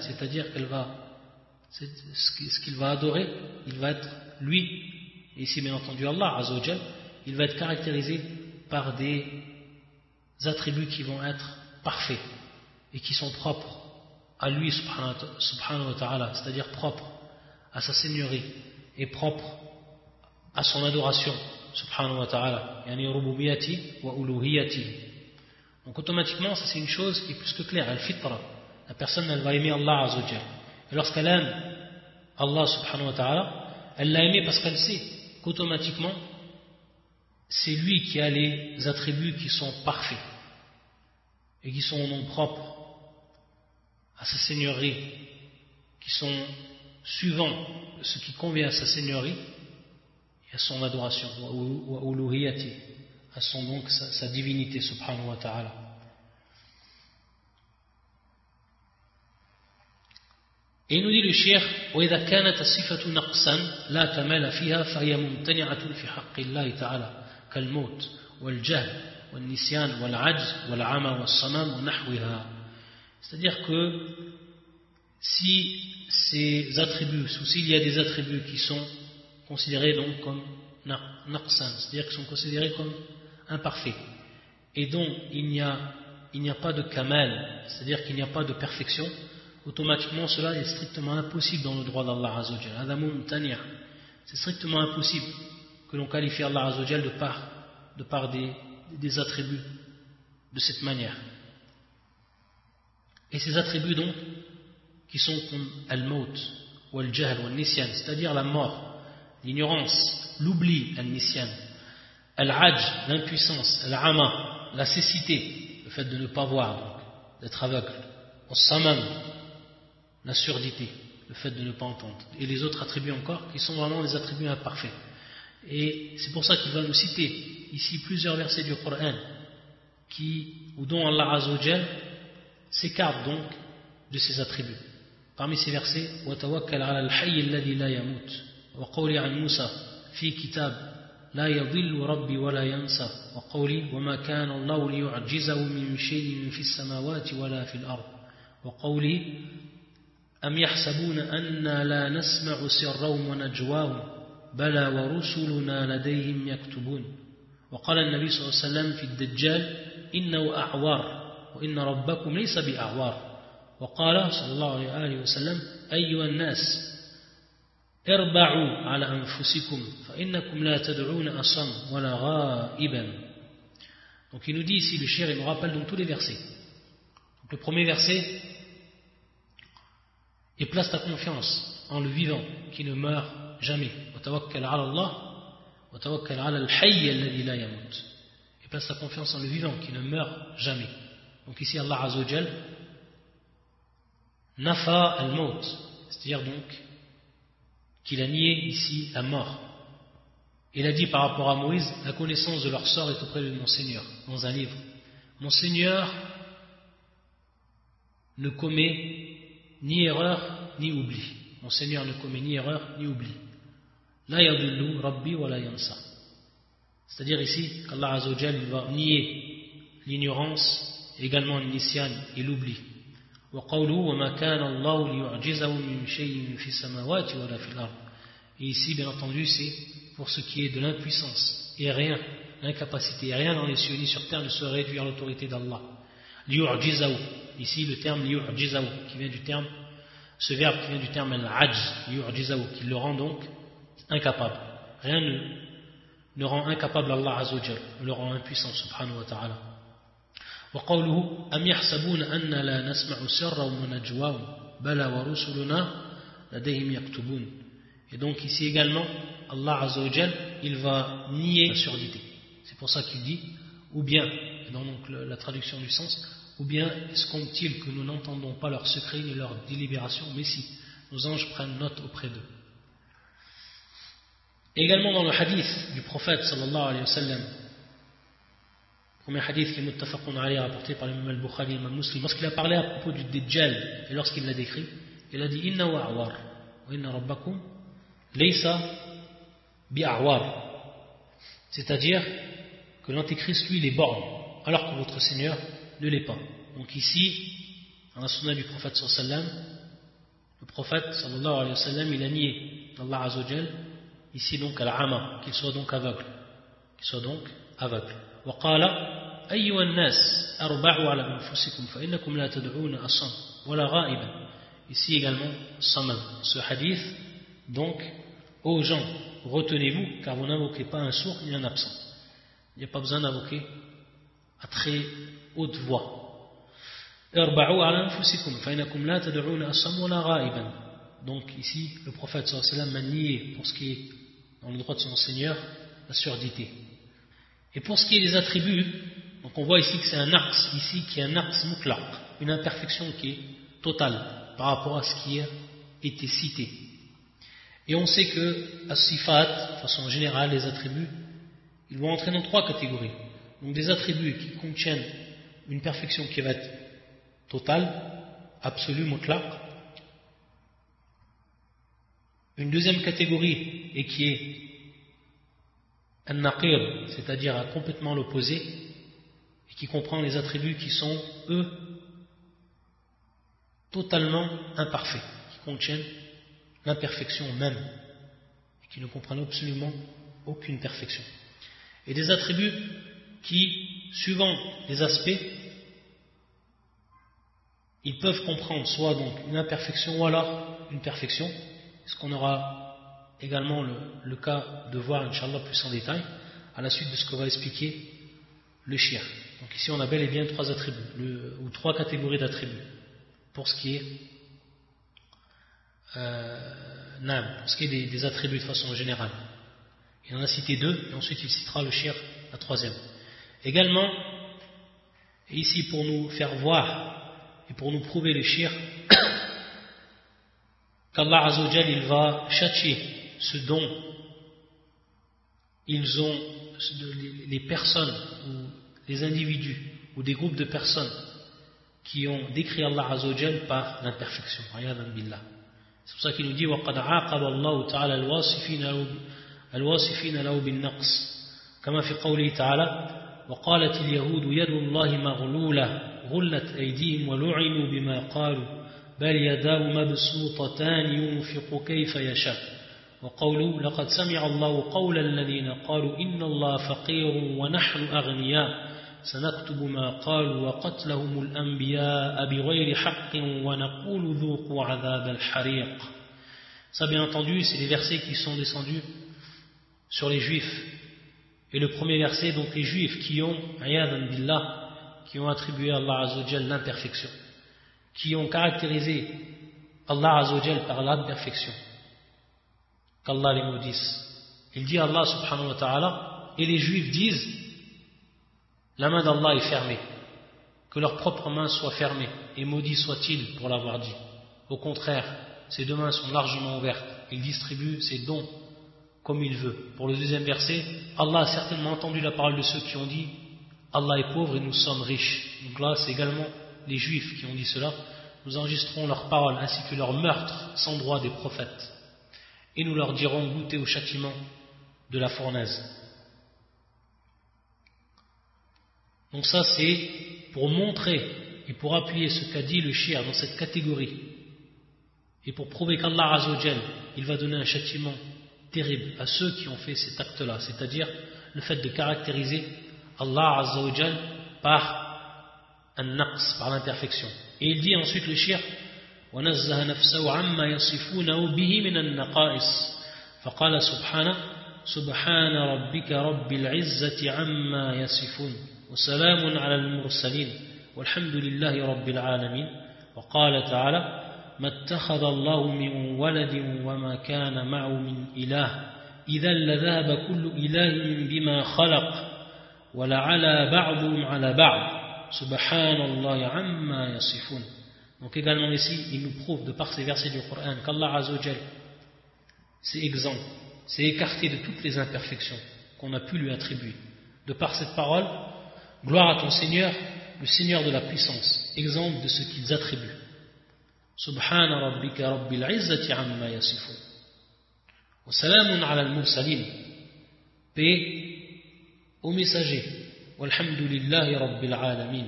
c'est-à-dire qu'elle va, ce qu'il va adorer, il va être lui, et ici bien entendu Allah, il va être caractérisé par des attributs qui vont être parfaits et qui sont propres à lui subhanahu wa c'est-à-dire propres à sa seigneurie et propres à son adoration subhanahu wa yani rububiyati wa uluhiyati. Donc automatiquement, ça c'est une chose qui est plus que claire, elle fitra. La personne, elle va aimer Allah azawajal. Et lorsqu'elle aime Allah subhanahu wa elle l'a aimé parce qu'elle sait qu'automatiquement, c'est lui qui a les attributs qui sont parfaits et qui sont au nom propre à sa seigneurie, qui sont suivants ce qui convient à sa seigneurie et à son adoration, à son donc sa, divinité subhanahu wa ta'ala. Et il nous dit le shir وإذا كانت الصفة نقصا لا كمال فيها فهي ممتنعة في حق الله تعالى كالموت والجهل والنسيان والعجز والعمى والصمام ونحوها c'est-à-dire que si ces attributs, ou s'il y a des attributs qui sont considérés donc comme naqsan, c'est-à-dire qui sont considérés comme imparfaits, et dont il n'y a, pas de kamal, c'est-à-dire qu'il n'y a pas de perfection, automatiquement cela est strictement impossible dans le droit d'Allah Azzawajal. C'est strictement impossible que l'on qualifie Allah Azzawajal de par, de des attributs de cette manière. Et ces attributs donc, qui sont comme al-maut, ou al-jahl, ou al-nisyan, c'est-à-dire la mort, l'ignorance, l'oubli, al-nisyan, al-hajj, l'impuissance, al-ama, la cécité, le fait de ne pas voir, d'être aveugle, al-samam, la surdité, le fait de ne pas entendre, et les autres attributs encore, qui sont vraiment les attributs imparfaits. Et c'est pour ça qu'il va nous citer ici plusieurs versets du Coran qui, ou dont Allah Azzawajal s'écarte donc de ses attributs. Parmi ces versets, وَتَوَكَّلْ عَلَى الْحَيِّ الَّذِي لَا يَمُوتُ. وقولي عن موسى في كتاب لا يضل ربي ولا ينسى. وقولي وما كان الله ليعجزه من شيء في السماوات ولا في الأرض. وقولي أم يحسبون أنا لا نسمع سرهم ونجواهم بلى ورسلنا لديهم يكتبون. وقال النبي صلى الله عليه وسلم في الدجال إنه أعوار. وإن ربكم ليس بأعوار وقال صلى الله عليه وسلم أيها الناس اربعوا على أنفسكم فإنكم لا تدعون أصم ولا غائبا Donc il nous dit ici, le shir, il nous rappelle donc tous les versets. Donc le premier verset, et place ta confiance en le vivant qui ne meurt jamais. وتوكل على الله وتوكل على الحي الذي لا يموت. Et place ta confiance en le vivant qui ne meurt jamais. Donc ici Allah Azzawajal nafa al-maut, c'est-à-dire donc qu'il a nié ici la mort. Il a dit par rapport à Moïse, la connaissance de leur sort est auprès de mon Seigneur, dans un livre. Mon Seigneur ne commet ni erreur ni oubli. Mon Seigneur ne commet ni erreur ni oubli. La yadullu rabbi wa la yansa. C'est-à-dire ici qu'Allah Azzawajal va nier l'ignorance, également l'initial et l'oubli. Et ici, bien entendu, c'est pour ce qui est de l'impuissance et rien, l'incapacité, rien dans les cieux ni sur terre ne se réduire à l'autorité d'Allah. Ici, le terme qui vient du terme, ce verbe qui vient du terme al-ajz, qui le rend donc incapable. Rien ne, rend incapable Allah le rend impuissant, subhanahu wa ta'ala. وقوله أم يحسبون أن لا نسمع سرهم ونجواهم بلى ورسلنا لديهم يكتبون Et donc ici également, Allah Azzawajal, il va nier la surdité. C'est pour ça qu'il dit, ou bien, dans donc la traduction du sens, ou bien escompte-t-il que nous n'entendons pas leurs secrets ni leurs délibérations, mais si, nos anges prennent note auprès d'eux. Également dans le hadith du prophète sallallahu alayhi wa sallam, premier hadith qui est muttafaqun alayhi rapporté par l'imam al-Bukhari l'imam Muslim, lorsqu'il a parlé à propos du Dajjal et lorsqu'il l'a décrit, il a dit Inna wa awar, wa inna rabbakum laysa bi awar. C'est-à-dire que l'antéchrist, lui, il est borgne, alors que votre Seigneur ne l'est pas. Donc ici, dans la sunna du prophète sallallahu le prophète sallallahu alayhi wa sallam, il a nié d'Allah azawajal, ici donc al-ama, qu'il soit donc aveugle. Qu'il soit donc aveugle. وقال أيها الناس أربعوا على أنفسكم فإنكم لا تدعون أصم ولا غائبا Ici également, samad. Ce hadith, donc, aux gens, retenez-vous, car vous n'invoquez pas un sourd ni un absent. Il n'y a pas besoin d'invoquer à très haute voix. اربعوا على أنفسكم فإنكم لا تدعون أصم ولا غائبا. Donc ici, le prophète sallallahu alayhi wa sallam a nié pour ce qui est dans le droit de son Seigneur, la surdité. Et pour ce qui est des attributs, donc on voit ici que c'est un axe, ici qui est un axe mutlaq, une imperfection qui est totale par rapport à ce qui a été cité. Et on sait que as-sifat, de façon générale, les attributs, ils vont entrer dans trois catégories. Donc des attributs qui contiennent une perfection qui va être totale, absolue, mutlaq. Une deuxième catégorie et qui est naqir, c'est-à-dire à complètement l'opposé, et qui comprend les attributs qui sont, eux, totalement imparfaits, qui contiennent l'imperfection même, et qui ne comprennent absolument aucune perfection. Et des attributs qui, suivant les aspects, ils peuvent comprendre soit donc une imperfection ou alors une perfection, ce qu'on aura également le, cas de voir, Inch'Allah, plus en détail, à la suite de ce que va expliquer le shir. Donc ici, on a bel et bien trois attributs, ou trois catégories d'attributs, pour ce qui est euh, pour ce qui est des, attributs de façon générale. Il en a cité deux, et ensuite il citera le shir, la troisième. Également, et ici pour nous faire voir et pour nous prouver le shir, <coughs> qu'Allah Azzawajal il va châtier ce dont ils ont, les personnes ou les individus ou des groupes de personnes qui ont décrit Allah Azzawajal par l'imperfection. C'est pour ça qu'il nous dit وَقَدْ عَاقَبَ اللَّهُ تَعَالَى الْوَاصِفِينَ لَهُ بِالنَّقْصِ كما في قوله تعالى وقالت اليهود يد الله مغلولة غلت أيديهم ولعنوا بما قالوا بل يداه مبسوطتان ينفق كيف يشاء وقوله لقد سمع الله قول الذين قالوا إن الله فقير ونحن أغنياء سنكتب ما قالوا وقتلهم الأنبياء بغير حق ونقول ذوقوا عذاب الحريق Ça bien entendu, c'est les versets qui sont descendus sur les juifs. Et le premier verset, donc les juifs qui ont, billah, qui ont attribué à Allah Azzawajal l'imperfection, qui ont caractérisé Allah Azzawajal par l'imperfection, qu'Allah les maudisse. Il dit Allah subhanahu wa ta'ala, et les juifs disent, la main d'Allah est fermée, que leur propre main soit fermée, et maudit soit-il pour l'avoir dit. Au contraire, ses deux mains sont largement ouvertes, il distribue ses dons comme il veut. Pour le deuxième verset, Allah a certainement entendu la parole de ceux qui ont dit Allah est pauvre et nous sommes riches. Donc là, c'est également les juifs qui ont dit cela. Nous enregistrons leurs paroles ainsi que leurs meurtres sans droit des prophètes. Et nous leur dirons goûter au châtiment de la fournaise. Donc ça c'est pour montrer et pour appuyer ce qu'a dit le shir dans cette catégorie et pour prouver qu'Allah Azzawajal il va donner un châtiment terrible à ceux qui ont fait cet acte-là, c'est-à-dire le fait de caractériser Allah Azzawajal par un naqs, par l'imperfection. Et il dit ensuite le shir ونزه نفسه عما يصفونه به من النقائص. فقال سبحانه سبحان ربك رب العزة عما يصفون وسلام على المرسلين والحمد لله رب العالمين. وقال تعالى ما اتخذ الله من ولد وما كان معه من إله إذا لذهب كل إله بما خلق ولعلى بعضهم على بعض. سبحان الله عما يصفون. Donc également ici, il nous prouve de par ces versets du Coran qu'Allah Azzawajal c'est exempt, c'est écarté de toutes les imperfections qu'on a pu lui attribuer. De par cette parole, Gloire à ton Seigneur, le Seigneur de la puissance, exemple de ce qu'ils attribuent. Subhana rabbika rabbil izzati amma yasifun. Wa ala al-mursalin. Paix aux messagers. Walhamdulillahi rabbil alamin.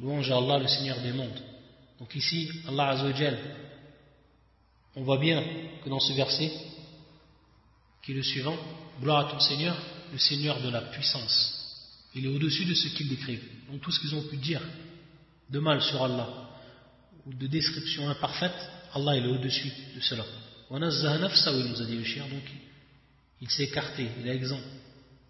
Louange à Allah, le Seigneur des mondes. Donc ici, Allah Azzawajal, on voit bien que dans ce verset, qui est le suivant, gloire à ton Seigneur, le Seigneur de la puissance. Il est au-dessus de ce qu'ils décrivent. Donc tout ce qu'ils ont pu dire de mal sur Allah ou de description imparfaite, Allah il est au-dessus de cela. il nous a dit le donc il s'est écarté, il est exempt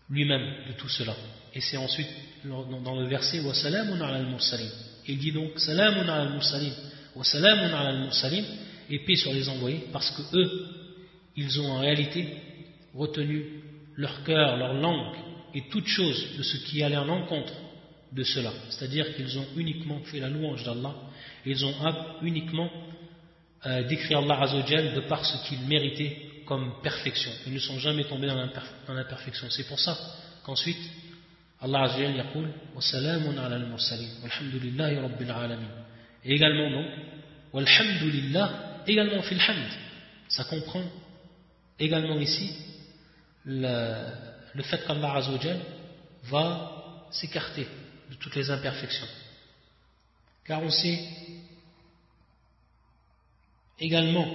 lui-même de tout cela. Et c'est ensuite dans le verset salamun ala al-mursalin. Il dit donc salamun ala al-mursalin wa salamun ala al-mursalin et paix sur les envoyés parce que eux ils ont en réalité retenu leur cœur, leur langue et toute chose de ce qui allait en encontre de cela. C'est-à-dire qu'ils ont uniquement fait la louange d'Allah, ils ont uniquement euh, décrit Allah Azzawajal de par ce qu'ils méritaient comme perfection. Ils ne sont jamais tombés dans l'imperfection. C'est pour ça qu'ensuite, Allah Azzawajal yaqul wa salamun ala al-mursalin walhamdulillahi rabbil alamin. Et également donc, walhamdulillah, également fil hamd. Ça comprend également ici le fait qu'Allah Azzawajal va s'écarter de toutes les imperfections. Car on sait également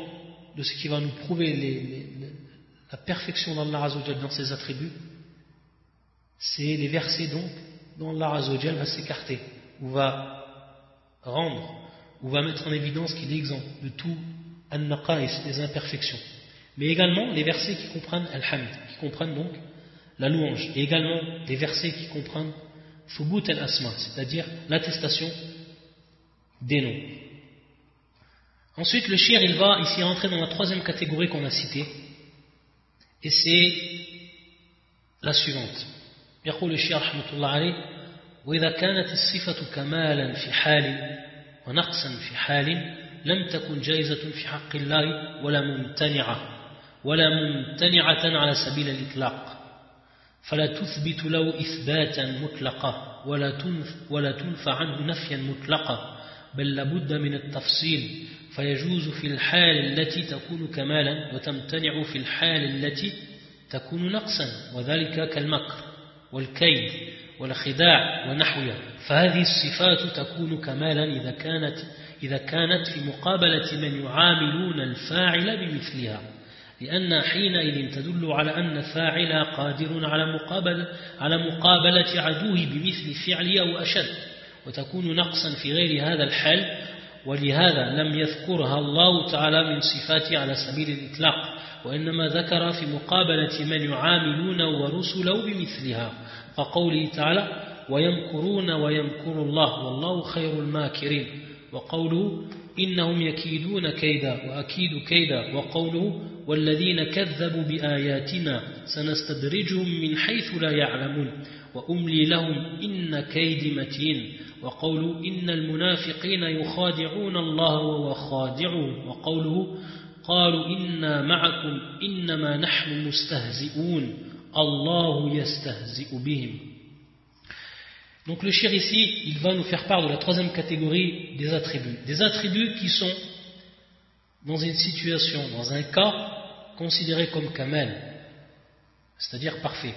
de ce qui va nous prouver la perfection d'Allah Azzawajal dans ses attributs, c'est les versets donc dont Allah Azzawajal va s'écarter, ou va rendre, ou va mettre en évidence qu'il est exempt de tout an-naqais, des imperfections. Mais également les versets qui comprennent al-hamd, qui comprennent donc la louange, et également des versets qui comprennent Fubut al-Asma, c'est-à-dire l'attestation des noms. Ensuite, le shir, il va ici entrer dans la troisième catégorie qu'on a citée, et c'est la suivante. يقول الشيخ رحمة الله عليه وإذا كانت الصفة كمالا في حال ونقصا في حال لم تكن جائزة في حق الله ولا ممتنعة ولا ممتنعة على سبيل الإطلاق. فلا تثبت له إثباتا مطلقا ولا تنف ولا تنفى عنه نفيا مطلقا بل لابد من التفصيل. فيجوز في الحال التي تكون كمالا وتمتنع في الحال التي تكون نقصا وذلك كالمكر. والكيد والخداع ونحوها فهذه الصفات تكون كمالا إذا كانت إذا كانت في مقابلة من يعاملون الفاعل بمثلها. لأن حينئذ تدل على أن الفاعل قادر على مقابلة على مقابلة عدوه بمثل فعله أو أشد. وتكون نقصا في غير هذا الحال ولهذا لم يذكرها الله تعالى من صفاته على سبيل الإطلاق وإنما ذكر في مقابلة من يعاملون ورسله بمثلها فقوله تعالى ويمكرون ويمكر الله والله خير الماكرين وقوله إنهم يكيدون كيدا وأكيد كيدا وقوله والذين كذبوا بآياتنا سنستدرجهم من حيث لا يعلمون وأملي لهم إن كيد متين وقوله إن المنافقين يخادعون الله وهو خادعهم وقوله قالوا إنا معكم إنما نحن مستهزئون الله يستهزئ بهم Donc le shir ici, il va nous faire part de la troisième catégorie des attributs. Des attributs qui sont dans une situation, dans un cas, considérés comme kamel, c'est-à-dire parfait.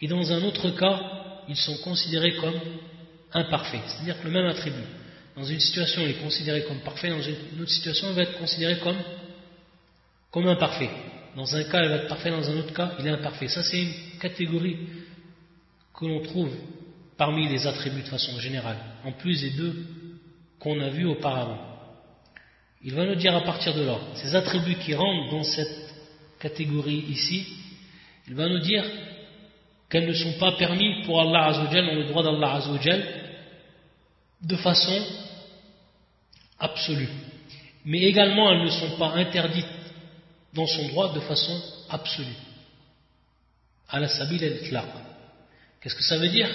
Et dans un autre cas, ils sont considérés comme imparfaits, c'est-à-dire que le même attribut. Dans une situation, il est considéré comme parfait, dans une autre situation, il va être considéré comme, comme imparfait. Dans un cas, il va être parfait, dans un autre cas, il est imparfait. Ça, c'est une catégorie que l'on trouve parmi les attributs de façon générale, en plus des deux qu'on a vus auparavant. Il va nous dire à partir de là, ces attributs qui rentrent dans cette catégorie ici, il va nous dire qu'elles ne sont pas permis pour Allah Azzawajal, dans le droit d'Allah Azzawajal, de façon absolue. Mais également, elles ne sont pas interdites dans son droit de façon absolue. À la sabil al Qu'est-ce que ça veut dire?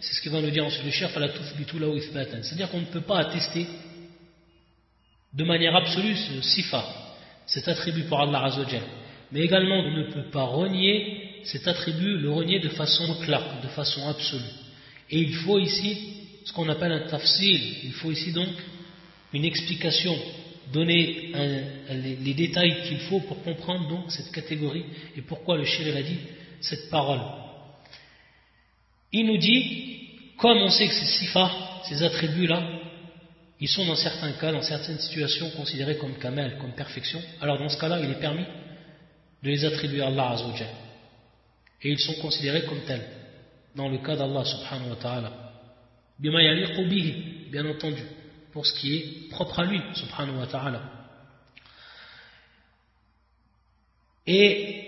C'est ce qu'il va nous dire ensuite le chef à la C'est-à-dire qu'on ne peut pas attester de manière absolue ce sifa, cet attribut pour Allah Azzawajal. Mais également, on ne peut pas renier cet attribut, le renier de façon claire, de façon absolue. Et il faut ici ce qu'on appelle un tafsil, il faut ici donc une explication, donner les, détails qu'il faut pour comprendre donc cette catégorie et pourquoi le shir a dit cette parole. Il nous dit, comme on sait que ces sifas, ces attributs-là, ils sont dans certains cas, dans certaines situations considérés comme kamel, comme perfection, alors dans ce cas-là, il est permis de les attribuer à Allah Azzawajal. Et ils sont considérés comme tels, dans le cas d'Allah subhanahu wa ta'ala. Bien entendu, pour ce qui est propre à lui, subhanahu wa ta'ala. Et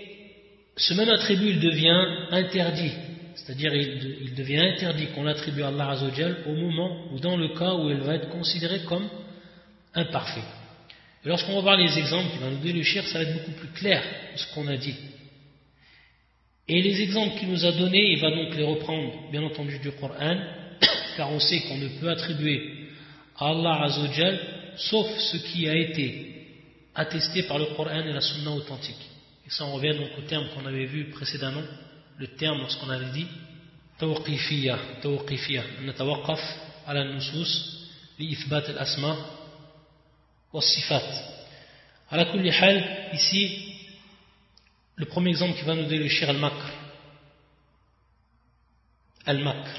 ce même attribut, il devient interdit, c'est-à-dire il, devient interdit qu'on l'attribue à Allah au moment ou dans le cas où il va être considéré comme imparfait. Et lorsqu'on va voir les exemples qui va nous donner le ça va être beaucoup plus clair ce qu'on a dit. Et les exemples qu'il nous a donnés, il va donc les reprendre, bien entendu, du Coran, <coughs> car on sait qu'on ne peut attribuer à Allah Azzawajal, sauf ce qui a été attesté par le Coran et la Sunna authentique. Et ça, on revient donc au terme qu'on avait vu précédemment, le terme lorsqu'on avait dit tawqifiyya, tawqifiyya, natawaqaf ala nusus li ifbat al-asma wa sifat. À la ici, le premier exemple qui va nous donner le shir al-makr. Al-makr.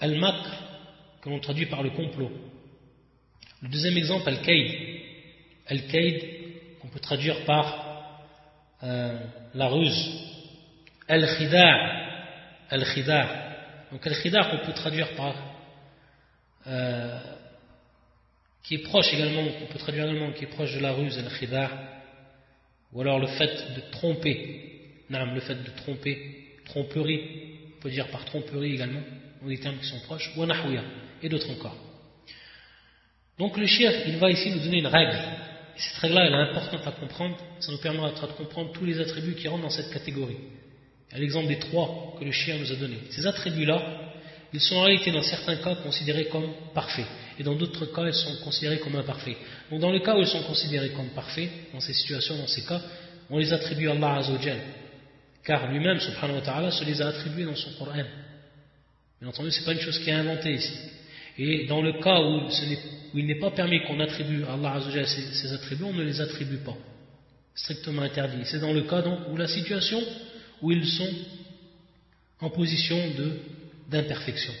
Al-makr, que l'on traduit par le complot. Le deuxième exemple, al-kaid. Al-kaid, qu'on peut traduire par euh, la ruse. Al-khida' Al-khida' Donc al-khida' qu'on peut traduire par euh, qui est proche également, qu'on peut traduire également qui est proche de la ruse, al-khida' ou alors le fait de tromper, le fait de tromper, tromperie, on peut dire par tromperie également, ou des termes qui sont proches, ou et d'autres encore. Donc le shir, il va ici nous donner une règle. Et cette règle-là, elle est importante à comprendre. Ça nous permettra de comprendre tous les attributs qui rentrent dans cette catégorie. À l'exemple des trois que le shir nous a donnés. Ces attributs-là, ils sont en réalité dans certains cas considérés comme parfaits. Et dans d'autres cas, ils sont considérés comme imparfaits. Donc dans le cas où ils sont considérés comme parfaits, dans ces situations, dans ces cas, on les attribue à Allah Azzawajal. Car lui-même, subhanahu wa ta'ala, se les a attribués dans son Coran. Bien entendu, ce n'est pas une chose qui est inventée ici. Et dans le cas où, il n'est pas permis qu'on attribue à Allah Azzawajal ces, attributs, on ne les attribue pas. Strictement interdit. C'est dans le cas où la situation où ils sont en position d'imperfection.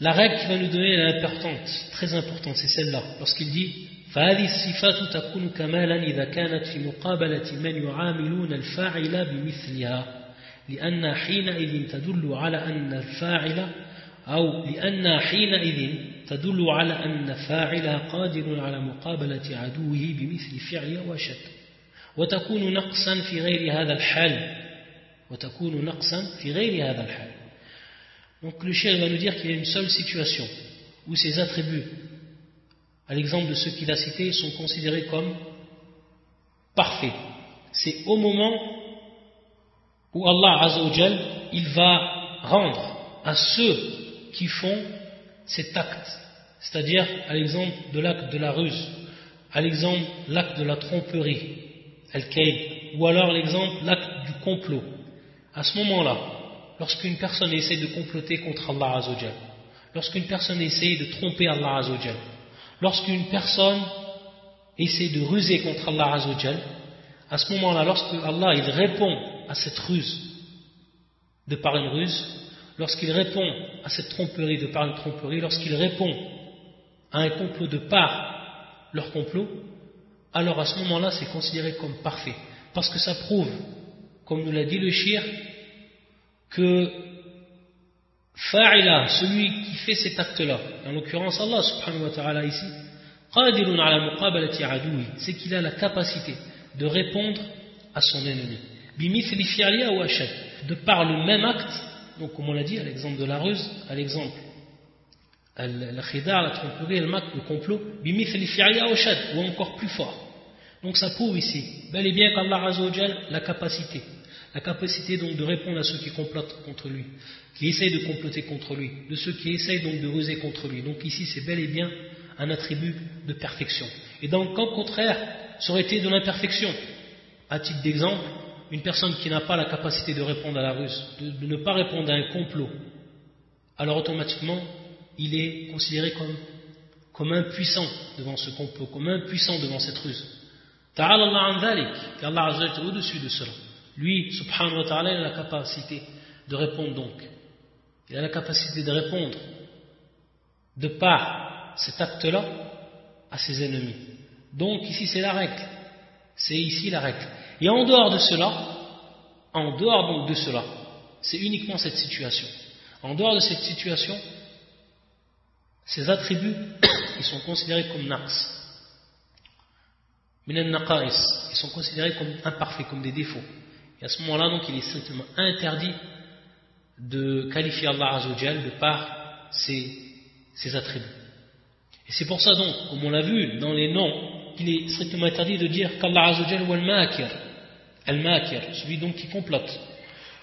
La règle qui va nous donner est importante, très importante, c'est celle-là. Lorsqu'il dit فهذه الصفات تكون كمالا إذا كانت في مقابلة من يعاملون الفاعل بمثلها لأن حينئذ تدل على أن الفاعل أو لأن حينئذ تدل على أن فاعلها قادر على مقابلة عدوه بمثل فعل وشد وتكون نقصا في غير هذا الحال. وتكون نقصا في غير هذا الحال. Donc le chien va nous dire qu'il y a une seule situation où ces attributs, à l'exemple de ceux qu'il a cités, sont considérés comme parfaits. C'est au moment où Allah Azzawajal, il va rendre à ceux qui font cet acte, c'est-à-dire à, l'exemple de l'acte de la ruse, à l'exemple l'acte de la tromperie, al-kaid, ou alors l'exemple l'acte du complot. À ce moment-là, lorsqu'une personne essaie de comploter contre Allah Azzawajal, lorsqu'une personne essaie de tromper Allah Azzawajal, lorsqu'une personne essaie de ruser contre Allah Azzawajal, à ce moment-là, lorsque Allah répond à cette ruse de par une ruse, lorsqu'il répond à cette tromperie de par une tromperie, lorsqu'il répond à un complot de par leur complot, alors à ce moment-là, c'est considéré comme parfait. Parce que ça prouve, comme nous l'a dit le shir, que fa'ila, celui qui fait cet acte-là, en l'occurrence Allah subhanahu wa ici, c'est qu'il a la capacité de répondre à son ennemi. De par le même acte, donc comme on l'a dit, à l'exemple de la ruse, à l'exemple la khida, la tromperie, le complot, ou encore plus fort. Donc ça prouve ici, bel et bien qu'Allah a la capacité la capacité donc de répondre à ceux qui complotent contre lui, qui essayent de comploter contre lui, de ceux qui essayent donc de ruser contre lui. Donc ici, c'est bel et bien un attribut de perfection. Et dans le contraire, ça aurait été de l'imperfection. À titre d'exemple, une personne qui n'a pas la capacité de répondre à la ruse, de, ne pas répondre à un complot, alors automatiquement, il est considéré comme, impuissant devant ce complot, comme impuissant devant cette ruse. Ta'ala Allah an est au-dessus de cela. Lui, subhanahu wa ta'ala, il a la capacité de répondre donc. Il a la capacité de répondre de par cet acte-là à ses ennemis. Donc ici c'est la règle. C'est ici la règle. Et en dehors de cela, en dehors donc de cela, c'est uniquement cette situation. En dehors de cette situation, ces attributs, <coughs> ils sont considérés comme naqs. Ils sont considérés comme imparfaits, comme des défauts. Et à ce moment-là, donc, il est strictement interdit de qualifier Allah Azzawajal de par ses, attributs. Et c'est pour ça donc, comme on l'a vu dans les noms, qu'il est strictement interdit de dire qu'Allah Azzawajal ou al-Makir, al-Makir, celui donc qui complote.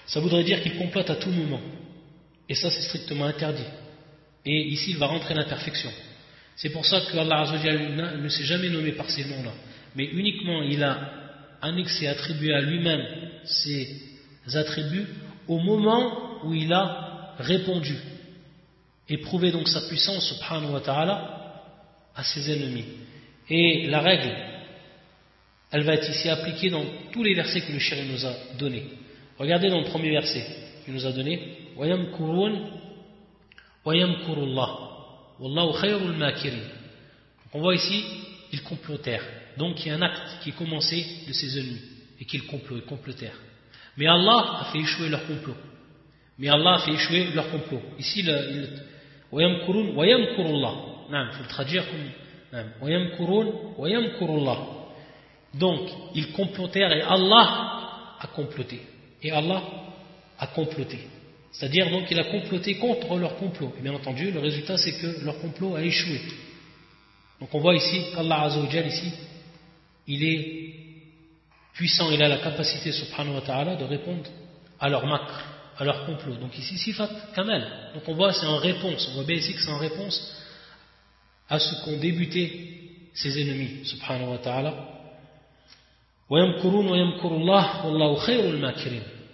Ça voudrait dire qu'il complote à tout moment. Et ça, c'est strictement interdit. Et ici, il va rentrer l'imperfection. C'est pour ça que Allah Azzawajal ne s'est jamais nommé par ces noms-là. Mais uniquement, il a annexé, attribué à lui-même ses attributs au moment où il a répondu et prouvé donc sa puissance subhanahu wa ta'ala à ses ennemis. Et la règle, elle va être ici appliquée dans tous les versets que le chéri nous a donnés. Regardez dans le premier verset qu'il nous a donné On voit ici, ils complotèrent. Donc il y a un acte qui est commencé de ses ennemis et qu'ils complotèrent. Mais Allah a fait échouer leur complot. Mais Allah a fait échouer leur complot. Ici, il faut le traduire comme Donc, ils complotèrent et Allah a comploté. Et Allah a comploté. C'est-à-dire donc il a comploté contre leur complot. Et bien entendu, le résultat c'est que leur complot a échoué. Donc on voit ici qu'Allah Azzawajal ici, il est puissant, il a la capacité subhanahu wa ta'ala de répondre à leur makr, à leur complot. Donc ici, sifat kamel. Donc on voit c'est en réponse, on voit bien ici que c'est en réponse à ce qu'ont débuté ses ennemis, subhanahu wa ta'ala.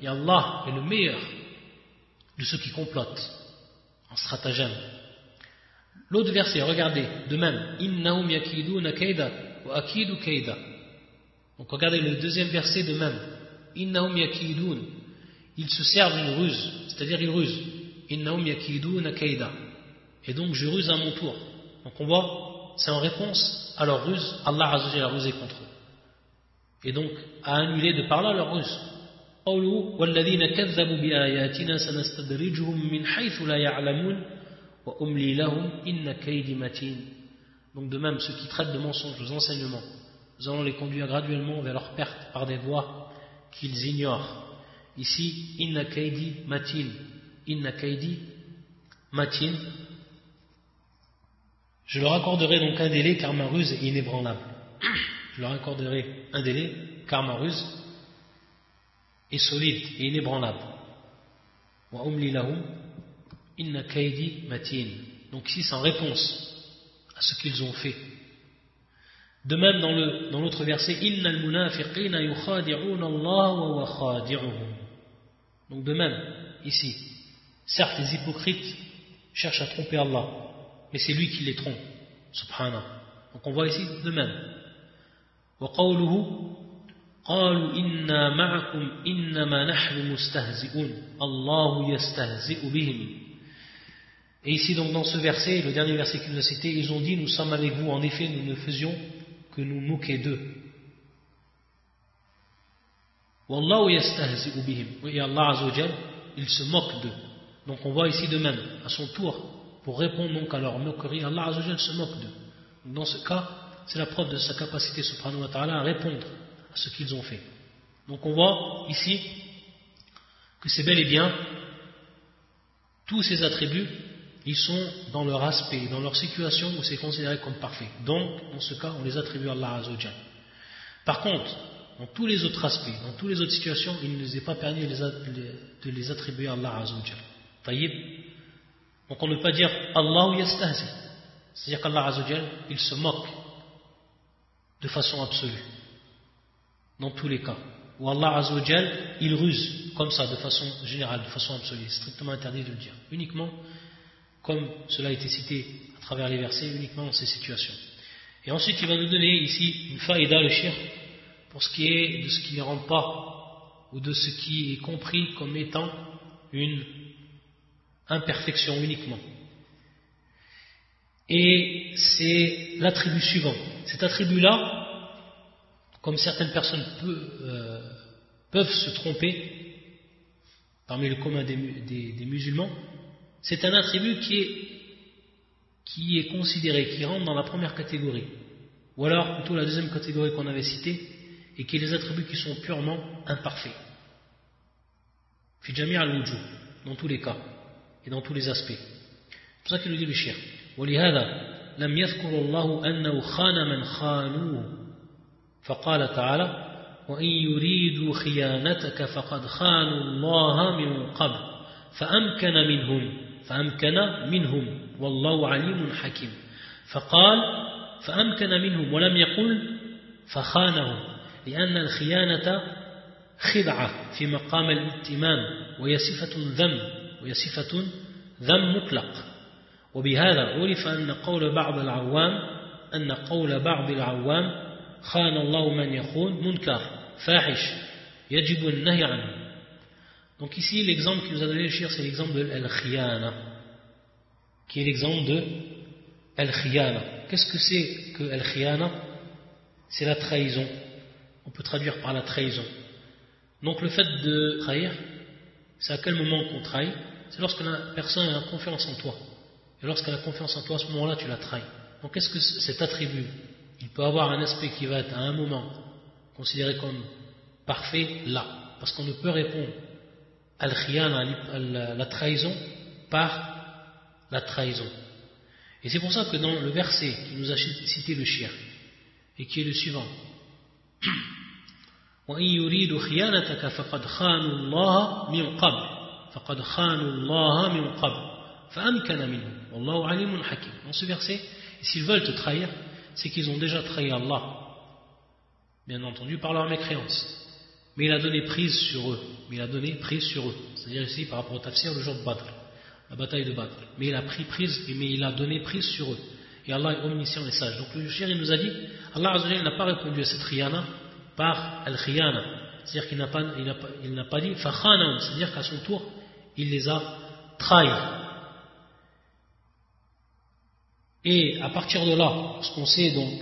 Et Allah est le meilleur de ceux qui complotent en stratagème. L'autre verset, regardez, de même, innahum wa akidu. Donc regardez le deuxième verset de même, innahum yakidun. Ils se servent d'une ruse, c'est-à-dire ils rusent. Innahum yakiduna kaida. Et donc je ruse à mon tour. Donc on voit, c'est en réponse à leur ruse, Allah a rusé contre eux. Et donc à annuler de par là leur ruse. والذين كذبوا بآياتنا سنستدرجهم من حيث لا يعلمون وأملي لهم إن كيدي متين Donc de même, ceux qui traitent de mensonges aux enseignements, nous allons les conduire graduellement vers leur perte par des voies qu'ils ignorent. Ici, inna kaidi matin, inna kaidi matin. Je leur accorderai donc un délai car ma ruse est inébranlable. Je leur accorderai un délai car ma ruse est solide et inébranlable. Donc ici c'est en réponse à ce qu'ils ont fait. De même dans l'autre verset, Donc de même, ici, certes les hypocrites cherchent à tromper Allah, mais c'est lui qui les trompe, subhanallah. Donc on voit ici de même. قالوا إنا معكم إنما نحن مستهزئون الله يستهزئ بهم Et ici donc dans ce verset, le dernier verset qu'il nous a cité, ils ont dit nous sommes avec vous, en effet nous ne faisions que nous moquer d'eux. Wallahu yastahzi'u bihim. Et Allah Azzawajal, il se moque d'eux. Donc on voit ici de même, à son tour, pour répondre donc à leur moquerie, Allah Azzawajal se moque d'eux. Dans ce cas, c'est la preuve de sa capacité subhanahu à répondre à ce qu'ils ont fait. Donc on voit ici que c'est bel et bien tous ces attributs, ils sont dans leur aspect, dans leur situation où c'est considéré comme parfait. Donc, dans ce cas, on les attribue à Allah Azzawajal. Par contre, dans tous les autres aspects, dans toutes les autres situations, il ne nous est pas permis de les attribuer à Allah Azzawajal. Donc on ne peut pas dire Allah yastahzi. C'est-à-dire qu'Allah Azzawajal, il se moque de façon absolue dans tous les cas. Ou Allah Azzawajal, il ruse comme ça, de façon générale, de façon absolue. strictement interdit de le dire. Uniquement, comme cela a été cité à travers les versets, uniquement dans ces situations. Et ensuite, il va nous donner ici une faïda, le shir, pour ce qui est de ce qui ne rentre pas, ou de ce qui est compris comme étant une imperfection uniquement. Et c'est l'attribut suivant. Cet attribut-là, comme certaines personnes euh, peuvent se tromper parmi le commun des, musulmans, c'est un attribut qui est, qui est considéré, qui rentre dans la première catégorie, ou alors plutôt la deuxième catégorie qu'on avait citée, et qui est les attributs qui sont purement imparfaits. Fijami al dans tous les cas et dans tous les aspects. C'est pour ça qu'il nous dit le shir. فقال تعالى وإن يريدوا خيانتك فقد خانوا الله من قبل فأمكن منهم فأمكن منهم والله عليم حكيم. فقال فأمكن منهم ولم يقل فخانهم لأن الخيانة خدعة في مقام الائتمام وهي صفة ذم وهي صفة ذم مطلق. وبهذا عرف أن قول بعض العوام أن قول بعض العوام donc ici l'exemple qu'il nous a donné le c'est l'exemple de al-khiyana qui est l'exemple de al-khiyana. Qu'est-ce que c'est que al-khiyana? C'est la trahison. On peut traduire par la trahison. Donc le fait de trahir c'est à quel moment qu'on trahit? C'est lorsque la personne a confiance en toi. Et lorsqu'elle a confiance en toi à ce moment là tu la trahis. Donc qu'est-ce que cet attribut? Il peut avoir un aspect qui va être à un moment considéré comme parfait là, parce qu'on ne peut répondre la trahison, par la trahison. Et c'est pour ça que dans le verset qui nous a cité le chien, et qui est le suivant, <clears throat> dans ce verset, s'ils veulent te trahir, c'est qu'ils ont déjà trahi Allah, bien entendu, par leur mécréance mais il a donné prise sur eux. Mais il a donné prise sur eux. C'est-à-dire ici par rapport au tafsir le jour de Badr. La bataille de Badr. Mais il a pris prise mais il a donné prise sur eux. Et Allah est omniscient et sage. Donc le cher il nous a dit Allah n'a pas répondu à cette riyana par al-khiyana. C'est-à-dire qu'il n'a pas, il pas, pas dit fakhanam, c'est-à-dire qu'à son tour, il les a trahis. Et à partir de là, lorsqu'on sait donc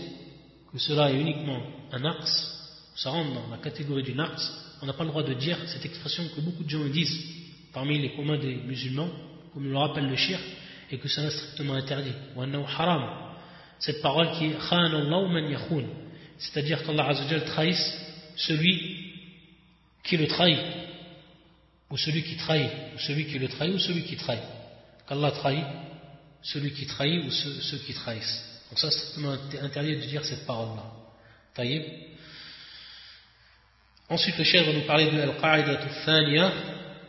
que cela est uniquement un axe, ça rentre dans la catégorie du axe, on n'a pas le droit de dire cette expression que beaucoup de gens disent parmi les communs des musulmans, comme le rappelle le shir, et que cela est strictement interdit. haram. Cette parole qui est man c'est-à-dire qu'Allah trahisse celui qui le trahit, ou celui qui trahit, ou celui qui le trahit, ou celui qui trahit. Qu'Allah trahit celui qui trahit ou ceux, qui trahissent. Donc ça, c'est strictement interdit de dire cette parole-là. Ensuite, le chef va nous parler de Al-Qa'ida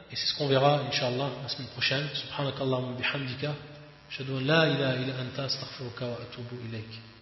et c'est ce qu'on verra, Inch'Allah, la semaine prochaine. Subhanakallah wa bihamdika. Shadu la ilaha illa anta astaghfiruka wa atubu ilayk.